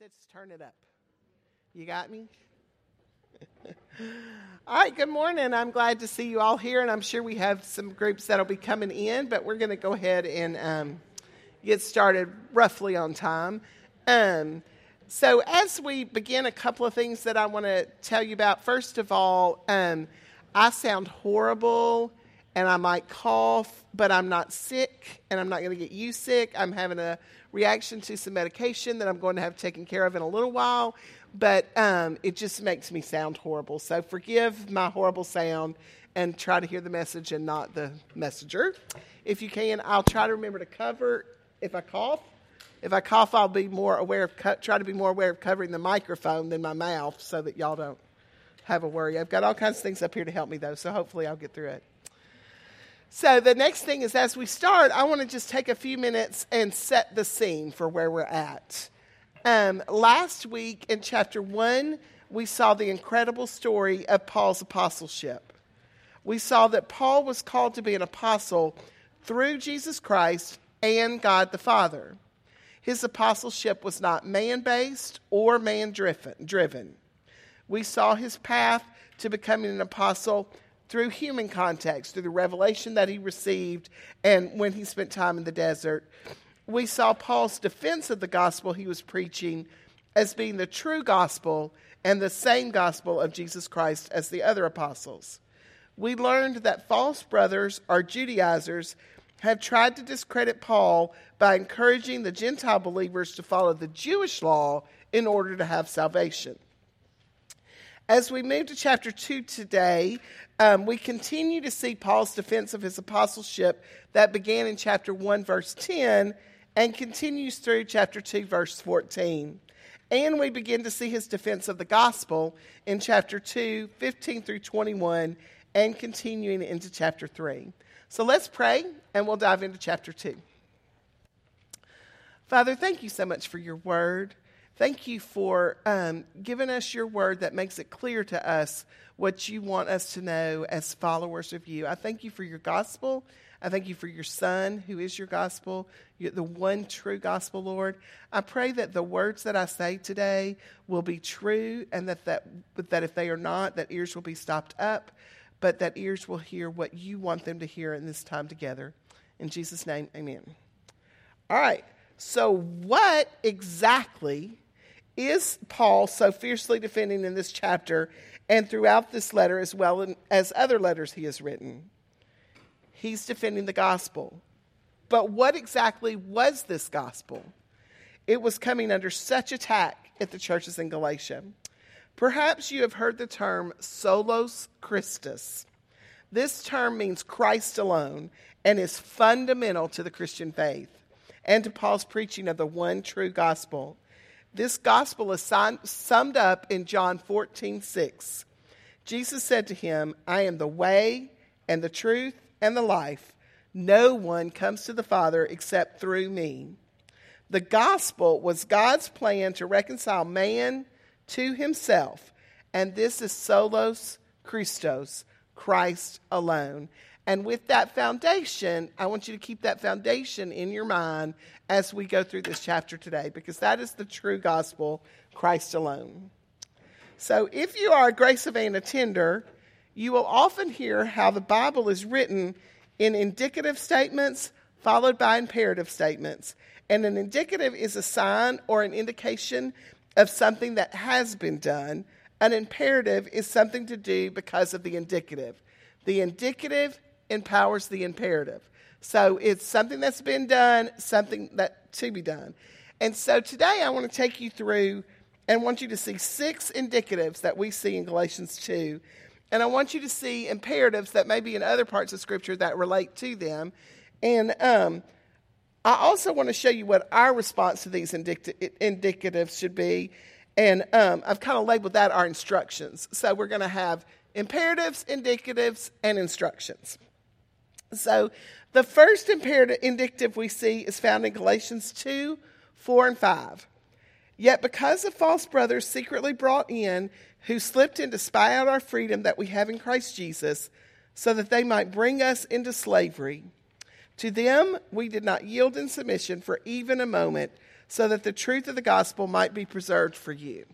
said turn it up. You got me? all right, good morning. I'm glad to see you all here, and I'm sure we have some groups that'll be coming in, but we're going to go ahead and um, get started roughly on time. Um, so, as we begin, a couple of things that I want to tell you about. First of all, um, I sound horrible and I might cough, but I'm not sick and I'm not going to get you sick. I'm having a reaction to some medication that I'm going to have taken care of in a little while, but um, it just makes me sound horrible. So forgive my horrible sound and try to hear the message and not the messenger. If you can, I'll try to remember to cover if I cough. If I cough, I'll be more aware of co- try to be more aware of covering the microphone than my mouth, so that y'all don't have a worry. I've got all kinds of things up here to help me though, so hopefully I'll get through it. So, the next thing is as we start, I want to just take a few minutes and set the scene for where we're at. Um, last week in chapter 1, we saw the incredible story of Paul's apostleship. We saw that Paul was called to be an apostle through Jesus Christ and God the Father. His apostleship was not man based or man driven. We saw his path to becoming an apostle through human context, through the revelation that he received, and when he spent time in the desert. We saw Paul's defense of the gospel he was preaching as being the true gospel and the same gospel of Jesus Christ as the other apostles. We learned that false brothers or Judaizers have tried to discredit Paul by encouraging the Gentile believers to follow the Jewish law in order to have salvation. As we move to chapter 2 today, um, we continue to see Paul's defense of his apostleship that began in chapter 1, verse 10, and continues through chapter 2, verse 14. And we begin to see his defense of the gospel in chapter 2, 15 through 21, and continuing into chapter 3. So let's pray, and we'll dive into chapter 2. Father, thank you so much for your word. Thank you for um, giving us your word that makes it clear to us what you want us to know as followers of you. I thank you for your gospel. I thank you for your son, who is your gospel, the one true gospel, Lord. I pray that the words that I say today will be true and that, that, that if they are not, that ears will be stopped up, but that ears will hear what you want them to hear in this time together. In Jesus' name, amen. All right. So, what exactly is Paul so fiercely defending in this chapter and throughout this letter, as well as other letters he has written? He's defending the gospel. But what exactly was this gospel? It was coming under such attack at the churches in Galatia. Perhaps you have heard the term solus Christus. This term means Christ alone and is fundamental to the Christian faith and to Paul's preaching of the one true gospel. This gospel is summed up in John 14, 6. Jesus said to him, I am the way and the truth and the life. No one comes to the Father except through me. The gospel was God's plan to reconcile man to himself, and this is solus Christus, Christ alone. And with that foundation, I want you to keep that foundation in your mind as we go through this chapter today, because that is the true gospel, Christ alone. So if you are a Grace Savannah attender, you will often hear how the Bible is written in indicative statements followed by imperative statements. And an indicative is a sign or an indication of something that has been done. An imperative is something to do because of the indicative. The indicative empowers the imperative. So it's something that's been done, something that to be done. And so today I want to take you through and want you to see six indicatives that we see in Galatians 2. And I want you to see imperatives that may be in other parts of Scripture that relate to them. And um, I also want to show you what our response to these indic- indicatives should be. And um, I've kind of labeled that our instructions. So we're going to have imperatives, indicatives, and instructions. So the first imperative indicative we see is found in Galatians 2 4 and 5. Yet because of false brothers secretly brought in, who slipped in to spy out our freedom that we have in Christ Jesus, so that they might bring us into slavery. To them we did not yield in submission for even a moment, so that the truth of the gospel might be preserved for you.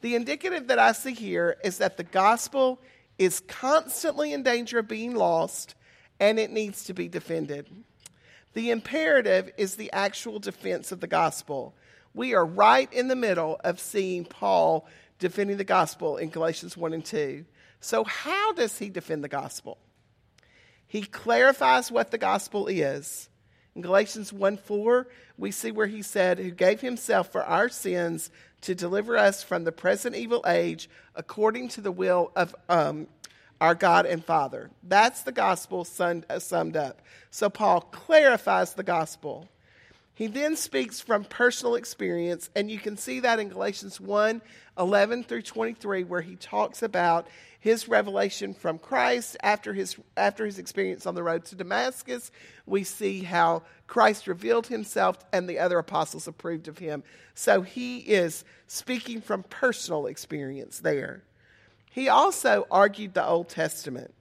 The indicative that I see here is that the gospel is constantly in danger of being lost and it needs to be defended. The imperative is the actual defense of the gospel. We are right in the middle of seeing Paul defending the gospel in Galatians 1 and 2. So, how does he defend the gospel? He clarifies what the gospel is. In Galatians 1 4, we see where he said, Who gave himself for our sins to deliver us from the present evil age according to the will of um, our God and Father. That's the gospel summed, uh, up. So Paul clarifies the gospel. He then speaks from personal experience, and you can see that in Galatians 1 11 through 23, where he talks about his revelation from Christ after his, after his experience on the road to Damascus. We see how Christ revealed himself and the other apostles approved of him. So he is speaking from personal experience there. He also argued the Old Testament.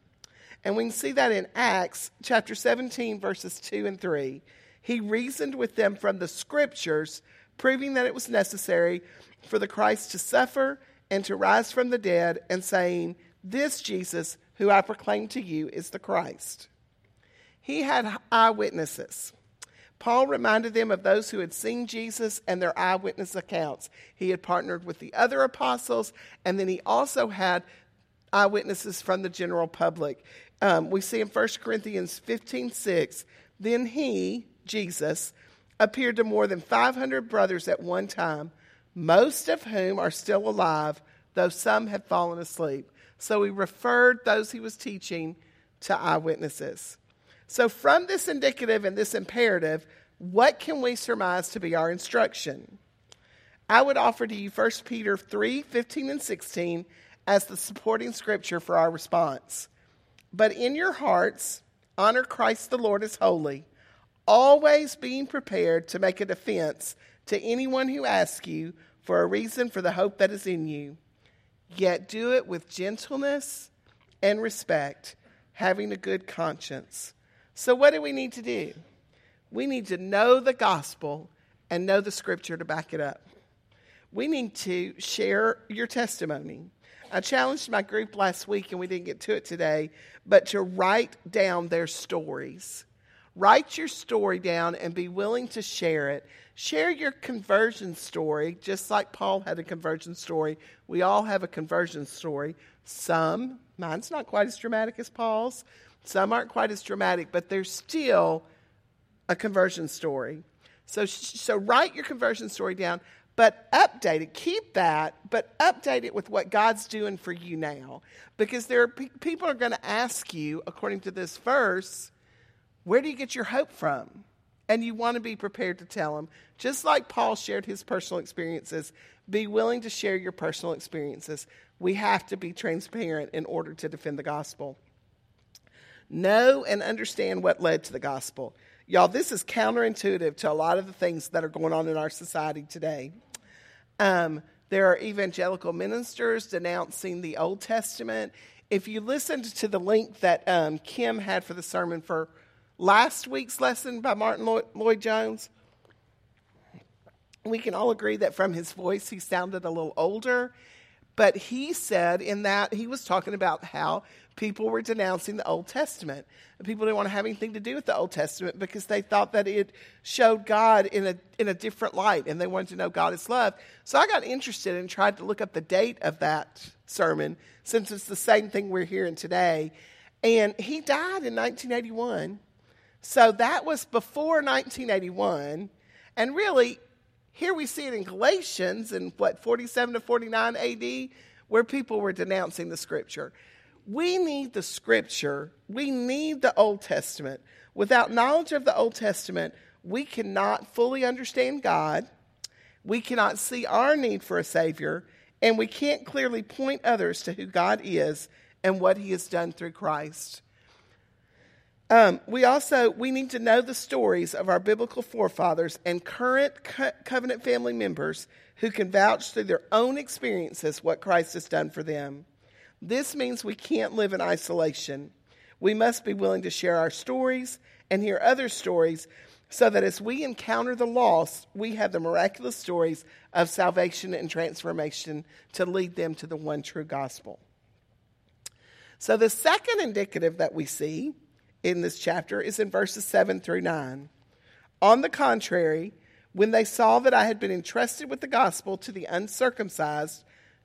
And we can see that in Acts chapter 17, verses 2 and 3. He reasoned with them from the scriptures, proving that it was necessary for the Christ to suffer and to rise from the dead, and saying, This Jesus, who I proclaim to you, is the Christ. He had eyewitnesses. Paul reminded them of those who had seen Jesus and their eyewitness accounts. He had partnered with the other apostles, and then he also had eyewitnesses from the general public. Um, we see in 1 Corinthians 15 6, then he, Jesus, appeared to more than 500 brothers at one time, most of whom are still alive, though some have fallen asleep. So he referred those he was teaching to eyewitnesses. So, from this indicative and this imperative, what can we surmise to be our instruction? I would offer to you 1 Peter 3 15 and 16 as the supporting scripture for our response. But in your hearts, honor Christ the Lord as holy, always being prepared to make a defense to anyone who asks you for a reason for the hope that is in you. Yet do it with gentleness and respect, having a good conscience so, what do we need to do? We need to know the gospel and know the scripture to back it up. We need to share your testimony. I challenged my group last week, and we didn't get to it today, but to write down their stories. Write your story down and be willing to share it. Share your conversion story, just like Paul had a conversion story. We all have a conversion story. Some, mine's not quite as dramatic as Paul's, some aren't quite as dramatic, but they're still a conversion story. So, so write your conversion story down, but update it. Keep that, but update it with what God's doing for you now. Because there are pe- people are going to ask you, according to this verse, where do you get your hope from? And you want to be prepared to tell them. Just like Paul shared his personal experiences, be willing to share your personal experiences. We have to be transparent in order to defend the gospel know and understand what led to the gospel. Y'all, this is counterintuitive to a lot of the things that are going on in our society today. Um, there are evangelical ministers denouncing the Old Testament. If you listened to the link that um, Kim had for the sermon for last week's lesson by Martyn Lloyd Jones, we can all agree that from his voice he sounded a little older. But he said in that he was talking about how people were denouncing the Old Testament. People didn't want to have anything to do with the Old Testament because they thought that it showed God in a, in a different light and they wanted to know God is love. So I got interested and tried to look up the date of that sermon since it's the same thing we're hearing today. And he died in 1981. So that was before 1981. And really, here we see it in Galatians in what, 47 to 49 AD, where people were denouncing the scripture. We need the scripture, we need the Old Testament. Without knowledge of the Old Testament, we cannot fully understand God, we cannot see our need for a Savior, and we can't clearly point others to who God is and what He has done through Christ. Um, we also we need to know the stories of our biblical forefathers and current co- covenant family members who can vouch through their own experiences what Christ has done for them. This means we can't live in isolation. We must be willing to share our stories and hear other stories so that as we encounter the lost, we have the miraculous stories of salvation and transformation to lead them to the one true gospel. So, the second indicative that we see in this chapter is in verses 7 through 9. On the contrary, when they saw that I had been entrusted with the gospel to the uncircumcised,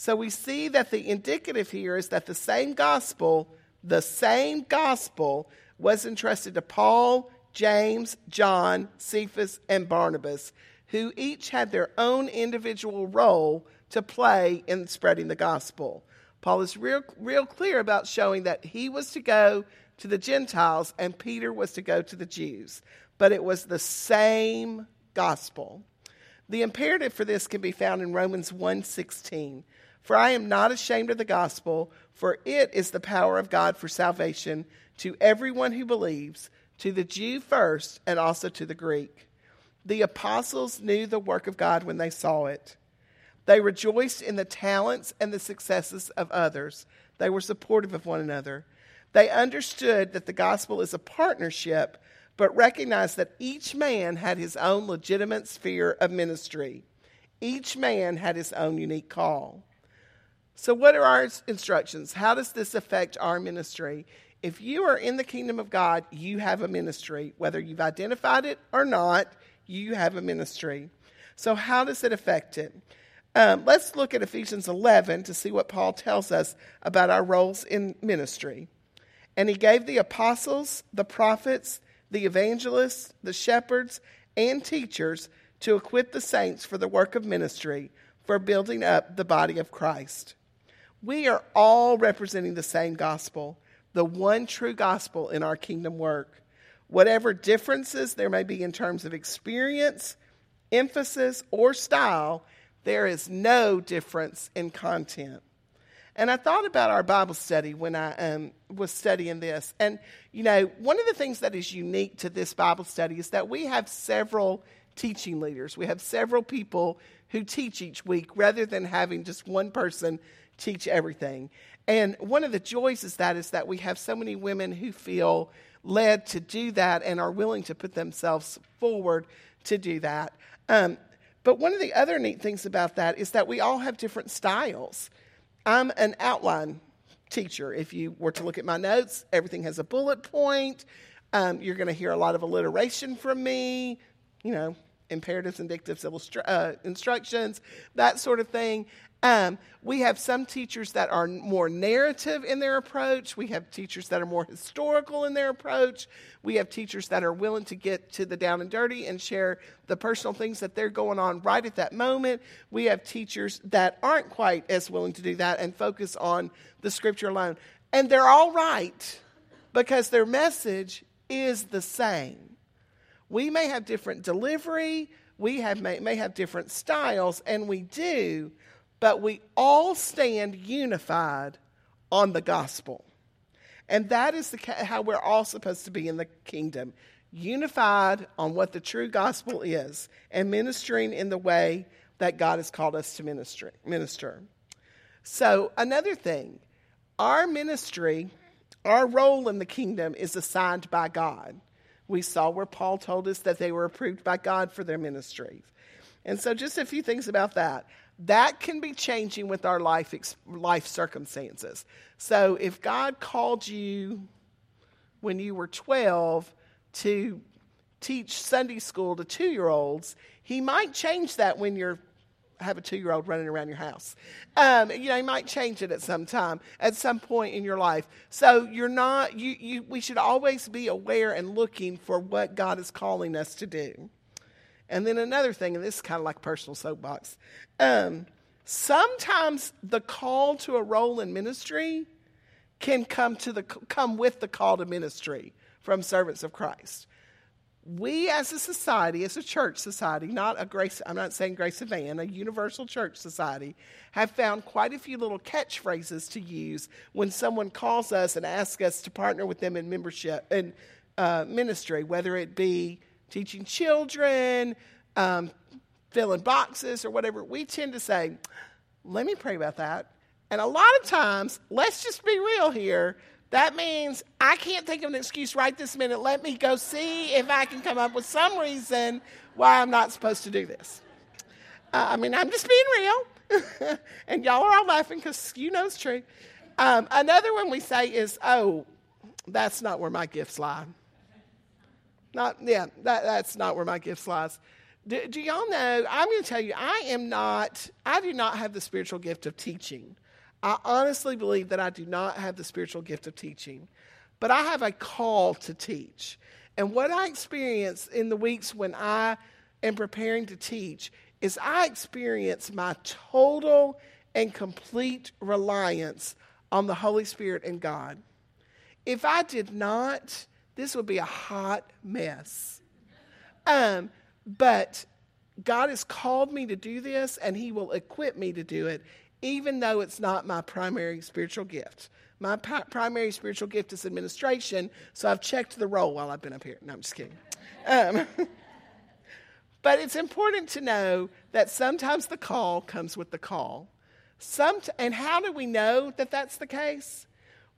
So we see that the indicative here is that the same gospel, the same gospel, was entrusted to Paul, James, John, Cephas, and Barnabas, who each had their own individual role to play in spreading the gospel. Paul is real, real clear about showing that he was to go to the Gentiles and Peter was to go to the Jews. But it was the same gospel. The imperative for this can be found in Romans 1:16. For I am not ashamed of the gospel, for it is the power of God for salvation to everyone who believes, to the Jew first and also to the Greek. The apostles knew the work of God when they saw it. They rejoiced in the talents and the successes of others. They were supportive of one another. They understood that the gospel is a partnership, but recognized that each man had his own legitimate sphere of ministry. Each man had his own unique call. So, what are our instructions? How does this affect our ministry? If you are in the kingdom of God, you have a ministry. Whether you've identified it or not, you have a ministry. So, how does it affect it? Um, let's look at Ephesians 11 to see what Paul tells us about our roles in ministry. And he gave the apostles, the prophets, the evangelists, the shepherds, and teachers to equip the saints for the work of ministry, for building up the body of Christ. We are all representing the same gospel, the one true gospel in our kingdom work. Whatever differences there may be in terms of experience, emphasis, or style, there is no difference in content. And I thought about our Bible study when I um, was studying this. And, you know, one of the things that is unique to this Bible study is that we have several teaching leaders. We have several people who teach each week rather than having just one person teach everything. And one of the joys is that is that we have so many women who feel led to do that and are willing to put themselves forward to do that. Um, but one of the other neat things about that is that we all have different styles. I'm an outline teacher. If you were to look at my notes, everything has a bullet point. Um, you're going to hear a lot of alliteration from me, you know, imperatives, indicatives, illustra- uh, instructions, that sort of thing. Um, we have some teachers that are more narrative in their approach. We have teachers that are more historical in their approach. We have teachers that are willing to get to the down and dirty and share the personal things that they're going on right at that moment. We have teachers that aren't quite as willing to do that and focus on the scripture alone. And they're all right because their message is the same. We may have different delivery, we have, may, may have different styles, and we do but we all stand unified on the gospel. And that is the, how we're all supposed to be in the kingdom unified on what the true gospel is and ministering in the way that God has called us to minister. minister. So, another thing, our ministry, our role in the kingdom is assigned by God. We saw where Paul told us that they were approved by God for their ministries. And so, just a few things about that that can be changing with our life, life circumstances. So if God called you when you were 12 to teach Sunday school to two year olds, He might change that when you're have a two year old running around your house. Um, you know, you might change it at some time, at some point in your life. So you're not, you, you, we should always be aware and looking for what God is calling us to do. And then another thing, and this is kind of like personal soapbox. Um, sometimes the call to a role in ministry can come to the come with the call to ministry from servants of Christ. We as a society, as a church society, not a grace, I'm not saying Grace of Anne, a universal church society, have found quite a few little catchphrases to use when someone calls us and asks us to partner with them in membership and uh, ministry, whether it be teaching children, um, filling boxes, or whatever. We tend to say, let me pray about that. And a lot of times, let's just be real here. That means I can't think of an excuse right this minute. Let me go see if I can come up with some reason why I'm not supposed to do this. Uh, I mean, I'm just being real. and y'all are all laughing because you know it's true. Um, another one we say is, oh, that's not where my gifts lie. Not, yeah, that, that's not where my gifts lies. Do, do y'all know? I'm going to tell you, I am not, I do not have the spiritual gift of teaching. I honestly believe that I do not have the spiritual gift of teaching, but I have a call to teach. And what I experience in the weeks when I am preparing to teach is I experience my total and complete reliance on the Holy Spirit and God. If I did not, this would be a hot mess. Um, but God has called me to do this, and He will equip me to do it even though it's not my primary spiritual gift. My pri- primary spiritual gift is administration, so I've checked the roll while I've been up here. No, I'm just kidding. Um, but it's important to know that sometimes the call comes with the call. Some t- and how do we know that that's the case?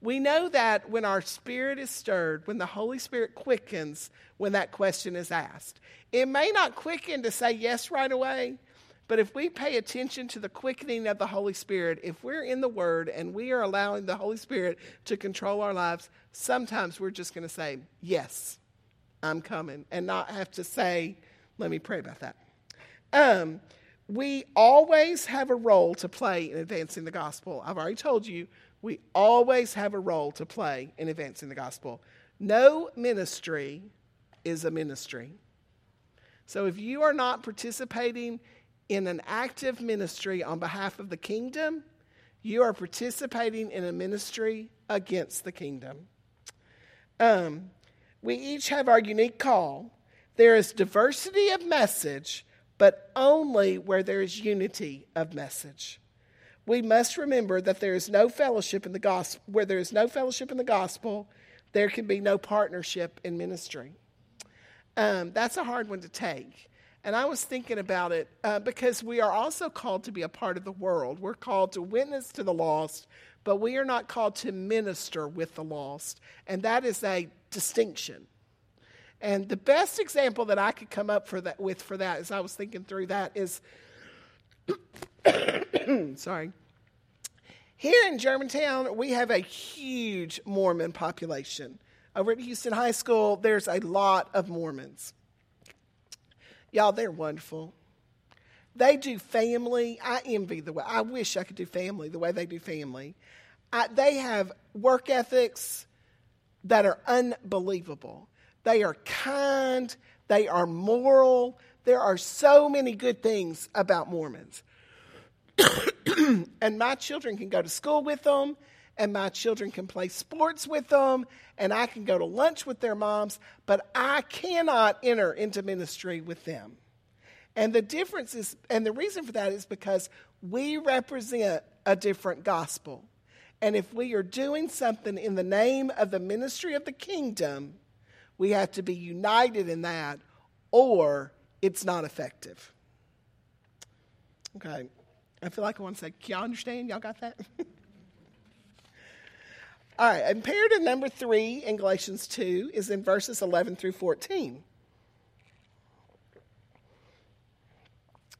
We know that when our spirit is stirred, when the Holy Spirit quickens, when that question is asked. It may not quicken to say yes right away, but if we pay attention to the quickening of the Holy Spirit, if we're in the Word and we are allowing the Holy Spirit to control our lives, sometimes we're just going to say, Yes, I'm coming, and not have to say, Let me pray about that. Um, we always have a role to play in advancing the gospel. I've already told you, we always have a role to play in advancing the gospel. No ministry is a ministry. So if you are not participating in an active ministry on behalf of the kingdom, you are participating in a ministry against the kingdom. Um, we each have our unique call. There is diversity of message, but only where there is unity of message. We must remember that there is no fellowship in the gospel. Where there is no fellowship in the gospel, there can be no partnership in ministry. Um, that's a hard one to take. And I was thinking about it uh, because we are also called to be a part of the world. We're called to witness to the lost, but we are not called to minister with the lost. And that is a distinction. And the best example that I could come up for that, with for that, as I was thinking through that, is sorry. Here in Germantown, we have a huge Mormon population. Over at Houston High School, there's a lot of Mormons. Y'all, they're wonderful. They do family. I envy the way, I wish I could do family the way they do family. I, they have work ethics that are unbelievable. They are kind, they are moral. There are so many good things about Mormons. and my children can go to school with them, and my children can play sports with them, and I can go to lunch with their moms, but I cannot enter into ministry with them. And the difference is, and the reason for that is because we represent a different gospel. And if we are doing something in the name of the ministry of the kingdom, we have to be united in that, or it's not effective. Okay. I feel like I want to say, y'all understand? Y'all got that? All right, imperative number three in Galatians 2 is in verses 11 through 14.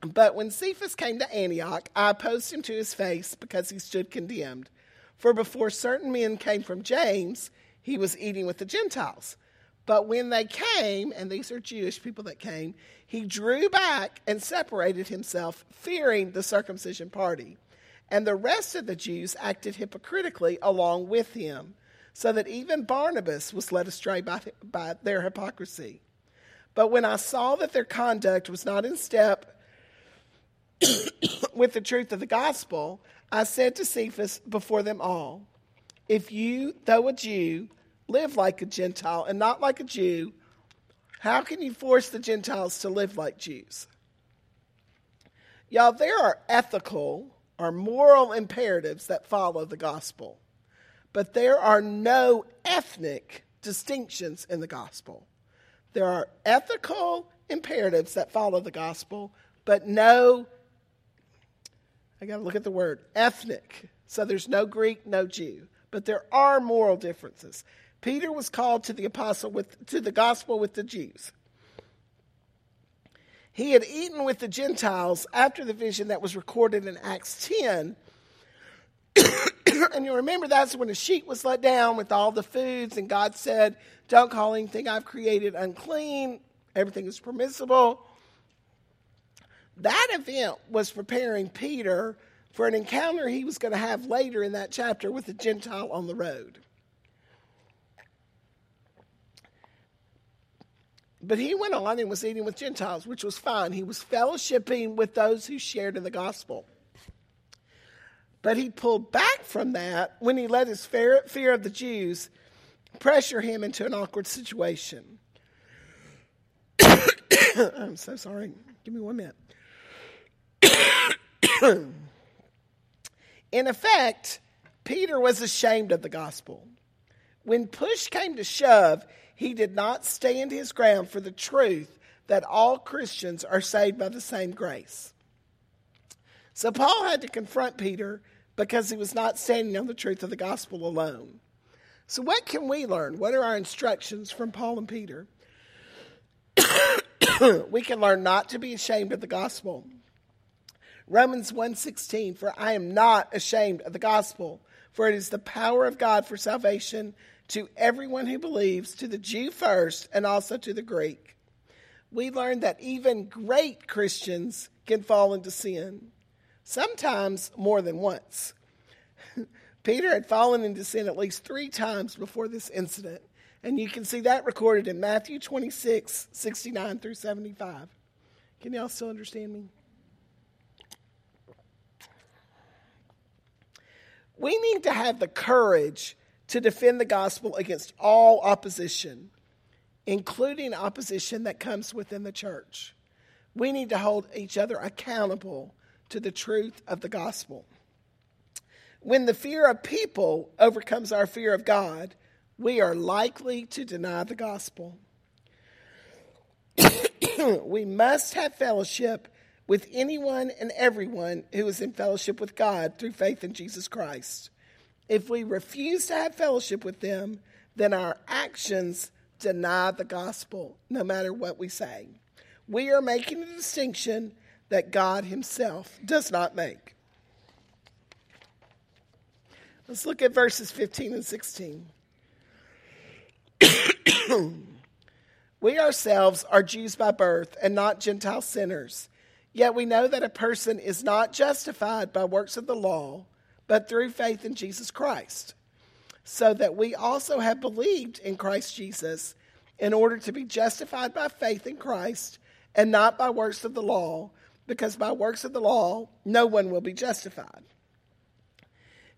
But when Cephas came to Antioch, I opposed him to his face because he stood condemned. For before certain men came from James, he was eating with the Gentiles. But when they came, and these are Jewish people that came, he drew back and separated himself, fearing the circumcision party. And the rest of the Jews acted hypocritically along with him, so that even Barnabas was led astray by, by their hypocrisy. But when I saw that their conduct was not in step with the truth of the gospel, I said to Cephas before them all, If you, though a Jew, live like a Gentile and not like a Jew, How can you force the Gentiles to live like Jews? Y'all, there are ethical or moral imperatives that follow the gospel, but there are no ethnic distinctions in the gospel. There are ethical imperatives that follow the gospel, but no, I got to look at the word, ethnic. So there's no Greek, no Jew. But there are moral differences. Peter was called to the apostle with to the gospel with the Jews. He had eaten with the Gentiles after the vision that was recorded in Acts 10. and you remember that's when the sheet was let down with all the foods, and God said, Don't call anything I've created unclean, everything is permissible. That event was preparing Peter for an encounter he was going to have later in that chapter with a Gentile on the road. But he went on and was eating with Gentiles, which was fine. He was fellowshipping with those who shared in the gospel. But he pulled back from that when he let his fear, of the Jews pressure him into an awkward situation. I'm so sorry. Give me one minute. In effect, Peter was ashamed of the gospel. When push came to shove, he did not stand his ground for the truth that all Christians are saved by the same grace. So Paul had to confront Peter because he was not standing on the truth of the gospel alone. So, what can we learn? What are our instructions from Paul and Peter? we can learn not to be ashamed of the gospel. Romans 1:16 for I am not ashamed of the gospel for it is the power of God for salvation to everyone who believes to the Jew first and also to the Greek. We learned that even great Christians can fall into sin, sometimes more than once. Peter had fallen into sin at least 3 times before this incident, and you can see that recorded in Matthew 26, 69 through 75. Can y'all still understand me? We need to have the courage to defend the gospel against all opposition, including opposition that comes within the church. We need to hold each other accountable to the truth of the gospel. When the fear of people overcomes our fear of God, we are likely to deny the gospel. we must have fellowship with anyone and everyone who is in fellowship with God through faith in Jesus Christ. If we refuse to have fellowship with them, then our actions deny the gospel, no matter what we say. We are making a distinction that God Himself does not make. Let's look at verses 15 and 16. we ourselves are Jews by birth and not Gentile sinners. Yet we know that a person is not justified by works of the law, but through faith in Jesus Christ. So that we also have believed in Christ Jesus in order to be justified by faith in Christ and not by works of the law, because by works of the law no one will be justified.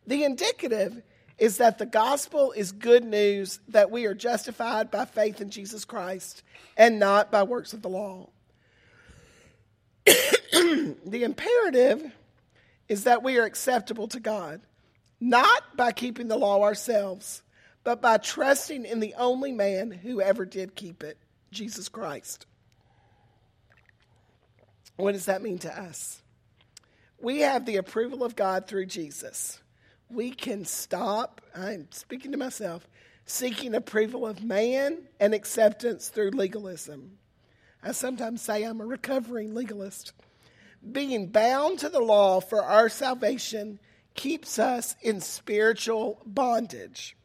The indicative is that the gospel is good news that we are justified by faith in Jesus Christ and not by works of the law. the imperative is that we are acceptable to God, not by keeping the law ourselves, but by trusting in the only man who ever did keep it, Jesus Christ. What does that mean to us? We have the approval of God through Jesus. We can stop, I'm speaking to myself, seeking approval of man and acceptance through legalism. I sometimes say I'm a recovering legalist. Being bound to the law for our salvation keeps us in spiritual bondage.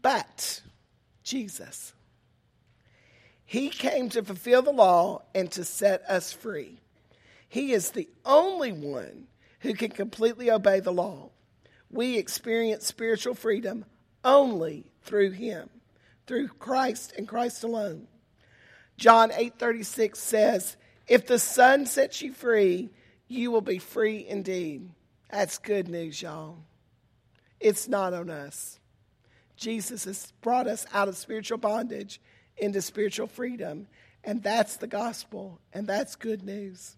But Jesus, He came to fulfill the law and to set us free. He is the only one who can completely obey the law. We experience spiritual freedom only through Him, through Christ and Christ alone. John 8:36 says, "If the Son sets you free, you will be free indeed." That's good news, y'all. It's not on us. Jesus has brought us out of spiritual bondage into spiritual freedom. And that's the gospel, and that's good news.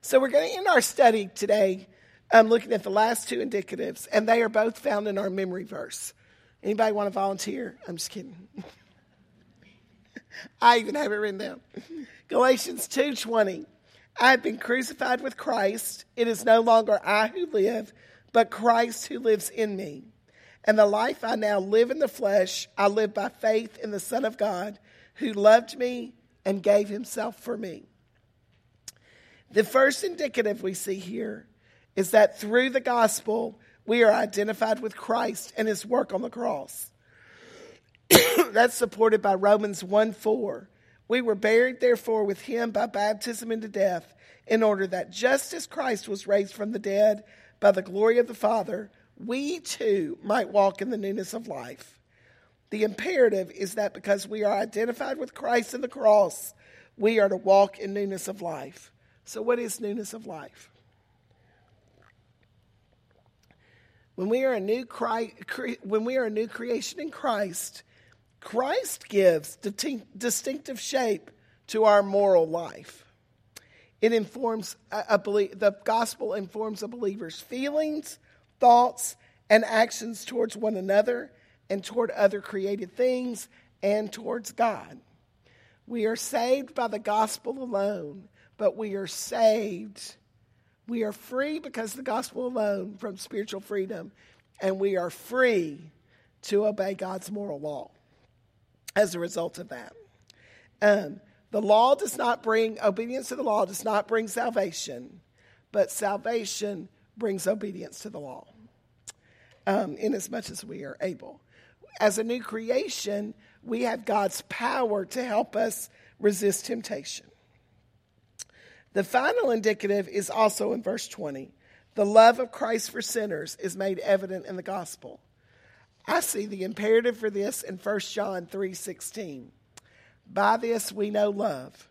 So we're going to end our study today um, looking at the last two indicatives, and they are both found in our memory verse. Anybody want to volunteer? I'm just kidding. I even have it written down. Galatians 2:20. I have been crucified with Christ. It is no longer I who live, but Christ who lives in me. And the life I now live in the flesh, I live by faith in the Son of God, who loved me and gave himself for me. The first indicative we see here is that through the gospel, we are identified with Christ and his work on the cross. That's supported by Romans 1 4. We were buried, therefore, with him by baptism into death, in order that just as Christ was raised from the dead by the glory of the Father, we too might walk in the newness of life. The imperative is that because we are identified with Christ in the cross, we are to walk in newness of life. So, what is newness of life? When we are a new Christ, when we are a new creation in Christ, Christ gives distinctive shape to our moral life. It informs uh, a, a the gospel informs a believer's feelings, thoughts, and actions towards one another and toward other created things and towards God. We are saved by the gospel alone, but we are saved. We are free because the gospel alone from spiritual freedom, and we are free to obey God's moral law as a result of that. Um, the law does not bring, obedience to the law does not bring salvation, but salvation brings obedience to the law, um, in as much as we are able. As a new creation, we have God's power to help us resist temptation. The final indicative is also in verse 20. The love of Christ for sinners is made evident in the gospel. I see the imperative for this in 1 John 3:16. By this we know love,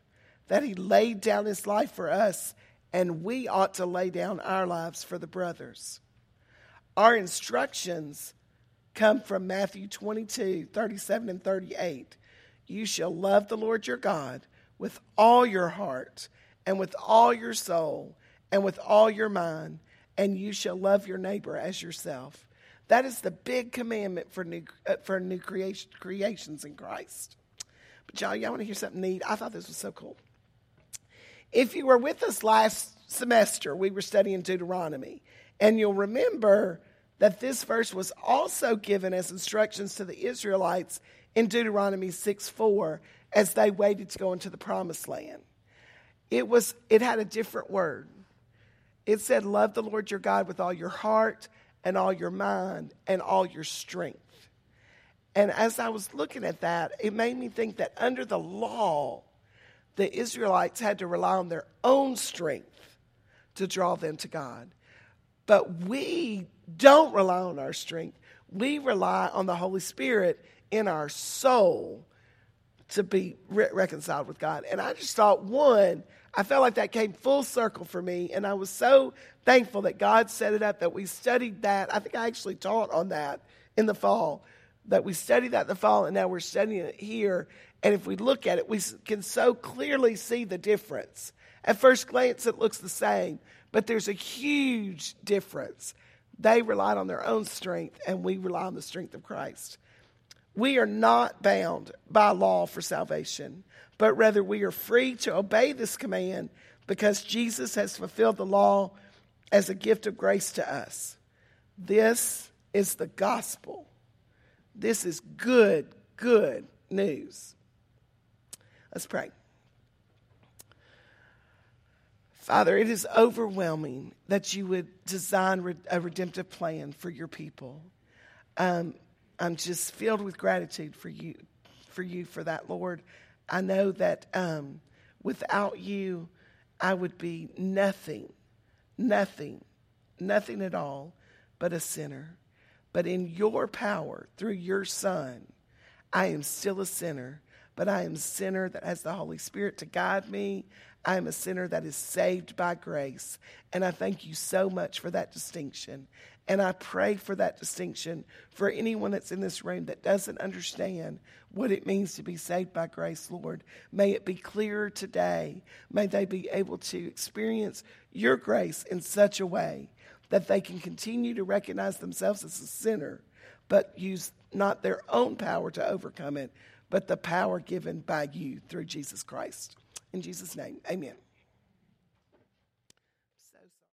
that he laid down his life for us, and we ought to lay down our lives for the brothers. Our instructions come from Matthew 22, 37 and 38. You shall love the Lord your God with all your heart and with all your soul and with all your mind, and you shall love your neighbor as yourself. That is the big commandment for new, uh, for new creation, creations in Christ. But y'all, y'all want to hear something neat? I thought this was so cool. If you were with us last semester, we were studying Deuteronomy, and you'll remember that this verse was also given as instructions to the Israelites in Deuteronomy 6 4 as they waited to go into the promised land. It was it had a different word. It said, Love the Lord your God with all your heart and all your mind and all your strength. And as I was looking at that, it made me think that under the law, the Israelites had to rely on their own strength to draw them to God. But we don't rely on our strength. We rely on the Holy Spirit in our soul to be re- reconciled with God. And I just thought, one, I felt like that came full circle for me. And I was so thankful that God set it up, that we studied that. I think I actually taught on that in the fall, that we studied that in the fall, and now we're studying it here. And if we look at it, we can so clearly see the difference. At first glance, it looks the same, but there's a huge difference. They relied on their own strength, and we rely on the strength of Christ. We are not bound by law for salvation, but rather we are free to obey this command because Jesus has fulfilled the law as a gift of grace to us. This is the gospel. This is good, good news. Let's pray. Father, it is overwhelming that you would design a redemptive plan for your people. Um, I'm just filled with gratitude for you, for you for that, Lord. I know that um, without you, I would be nothing, nothing, nothing at all but a sinner. But in your power, through your Son, I am still a sinner, but I am a sinner that has the Holy Spirit to guide me. I am a sinner that is saved by grace. And I thank you so much for that distinction. And I pray for that distinction for anyone that's in this room that doesn't understand what it means to be saved by grace, Lord. May it be clearer today. May they be able to experience your grace in such a way that they can continue to recognize themselves as a sinner, but use not their own power to overcome it, but the power given by you through Jesus Christ. In Jesus' name, amen.